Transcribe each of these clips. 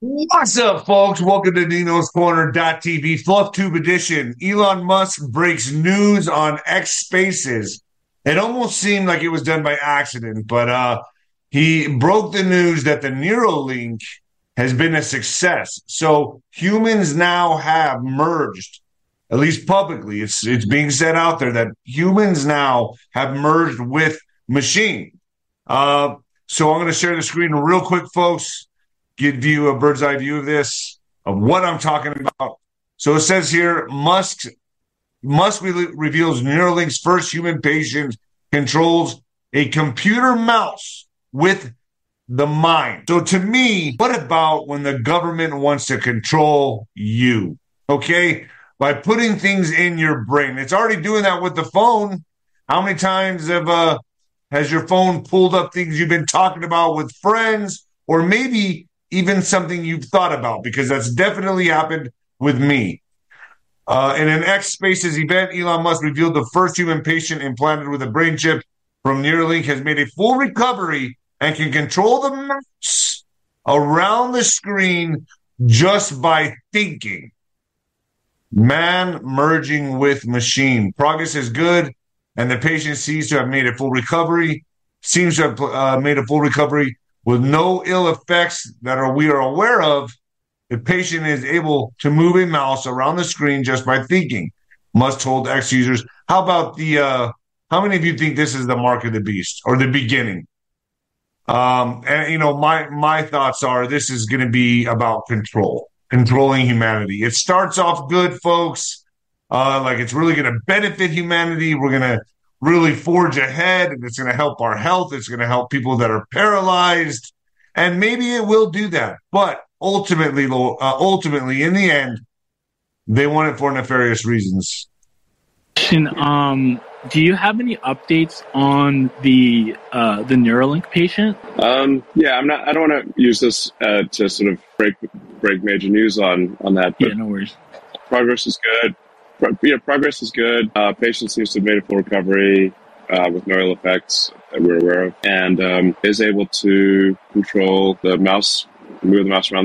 What's up, folks? Welcome to Nino's Corner.tv, Fluff Tube Edition. Elon Musk breaks news on X Spaces. It almost seemed like it was done by accident, but uh, he broke the news that the Neuralink has been a success. So humans now have merged, at least publicly. It's it's being said out there that humans now have merged with machine. Uh, so I'm going to share the screen real quick, folks give you a bird's eye view of this, of what I'm talking about. So it says here, Musk Musk re- reveals Neuralink's first human patient controls a computer mouse with the mind. So to me, what about when the government wants to control you? Okay? By putting things in your brain. It's already doing that with the phone. How many times have uh has your phone pulled up things you've been talking about with friends or maybe even something you've thought about because that's definitely happened with me. Uh, in an X Spaces event, Elon Musk revealed the first human patient implanted with a brain chip from Neuralink has made a full recovery and can control the mouse around the screen just by thinking. Man merging with machine. Progress is good, and the patient seems to have made a full recovery. Seems to have uh, made a full recovery with no ill effects that are we are aware of, the patient is able to move a mouse around the screen just by thinking. Musk hold X users. How about the? Uh, how many of you think this is the mark of the beast or the beginning? Um, and you know, my my thoughts are this is going to be about control, controlling humanity. It starts off good, folks. Uh, like it's really going to benefit humanity. We're going to really forge ahead and it's going to help our health. It's going to help people that are paralyzed. And maybe it will do that. But ultimately, uh, ultimately, in the end, they want it for nefarious reasons. Um, do you have any updates on the uh, the Neuralink patient? Um, yeah, I'm not. I don't want to use this uh, to sort of break break major news on on that. yeah, no worries. Progress is good yeah, progress is good. Uh, patient seems to have made a full recovery uh, with no ill effects that we're aware of, and um, is able to control the mouse, move the mouse around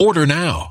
Order now.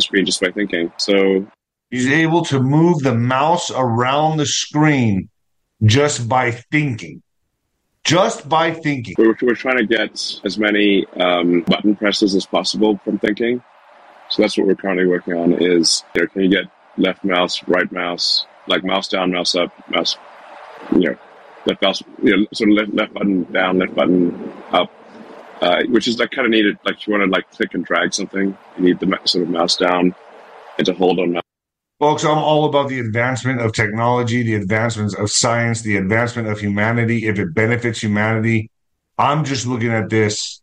screen just by thinking. So He's able to move the mouse around the screen just by thinking. Just by thinking. we're, we're trying to get as many um, button presses as possible from thinking. So that's what we're currently working on. Is you know, can you get left mouse, right mouse, like mouse down, mouse up, mouse, you know, left mouse, you know, sort of left, left button down, left button up, uh, which is like kind of needed. Like if you want to like click and drag something, you need the sort of mouse down and to hold on mouse. Folks, I'm all about the advancement of technology, the advancements of science, the advancement of humanity. If it benefits humanity, I'm just looking at this,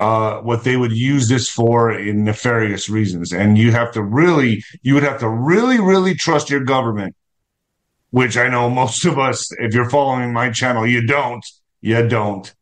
uh, what they would use this for in nefarious reasons. And you have to really, you would have to really, really trust your government, which I know most of us, if you're following my channel, you don't, you don't.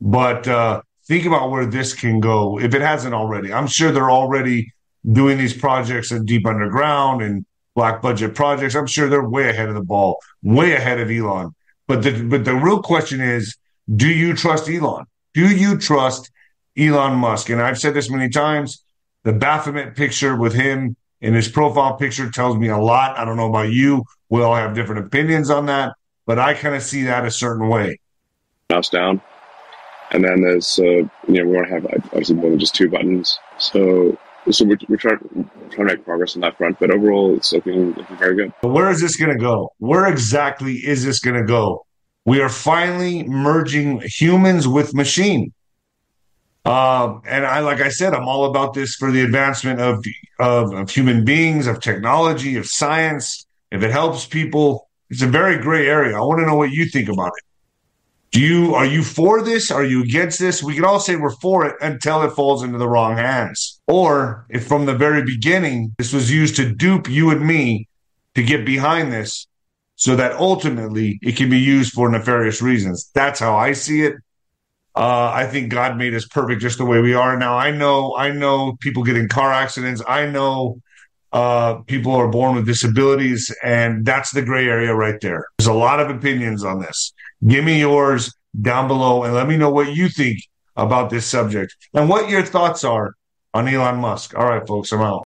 But, uh, think about where this can go if it hasn't already. I'm sure they're already doing these projects in deep underground and black budget projects. I'm sure they're way ahead of the ball, way ahead of Elon. But the but the real question is, do you trust Elon? Do you trust Elon Musk? And I've said this many times. The Baphomet picture with him in his profile picture tells me a lot. I don't know about you. We all have different opinions on that, but I kind of see that a certain way. mouse down. And then there's, uh, you know, we want to have obviously more than just two buttons. So, so we're, we're trying, trying to make progress on that front, but overall it's looking, looking very good. But where is this going to go? Where exactly is this going to go? We are finally merging humans with machine. Uh, and I, like I said, I'm all about this for the advancement of, of of human beings, of technology, of science. If it helps people, it's a very gray area. I want to know what you think about it. Do you are you for this? Are you against this? We can all say we're for it until it falls into the wrong hands. Or if from the very beginning this was used to dupe you and me to get behind this, so that ultimately it can be used for nefarious reasons. That's how I see it. Uh, I think God made us perfect just the way we are. Now I know I know people get in car accidents. I know uh, people are born with disabilities, and that's the gray area right there. There's a lot of opinions on this. Give me yours down below and let me know what you think about this subject and what your thoughts are on Elon Musk. All right, folks, I'm out.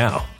now.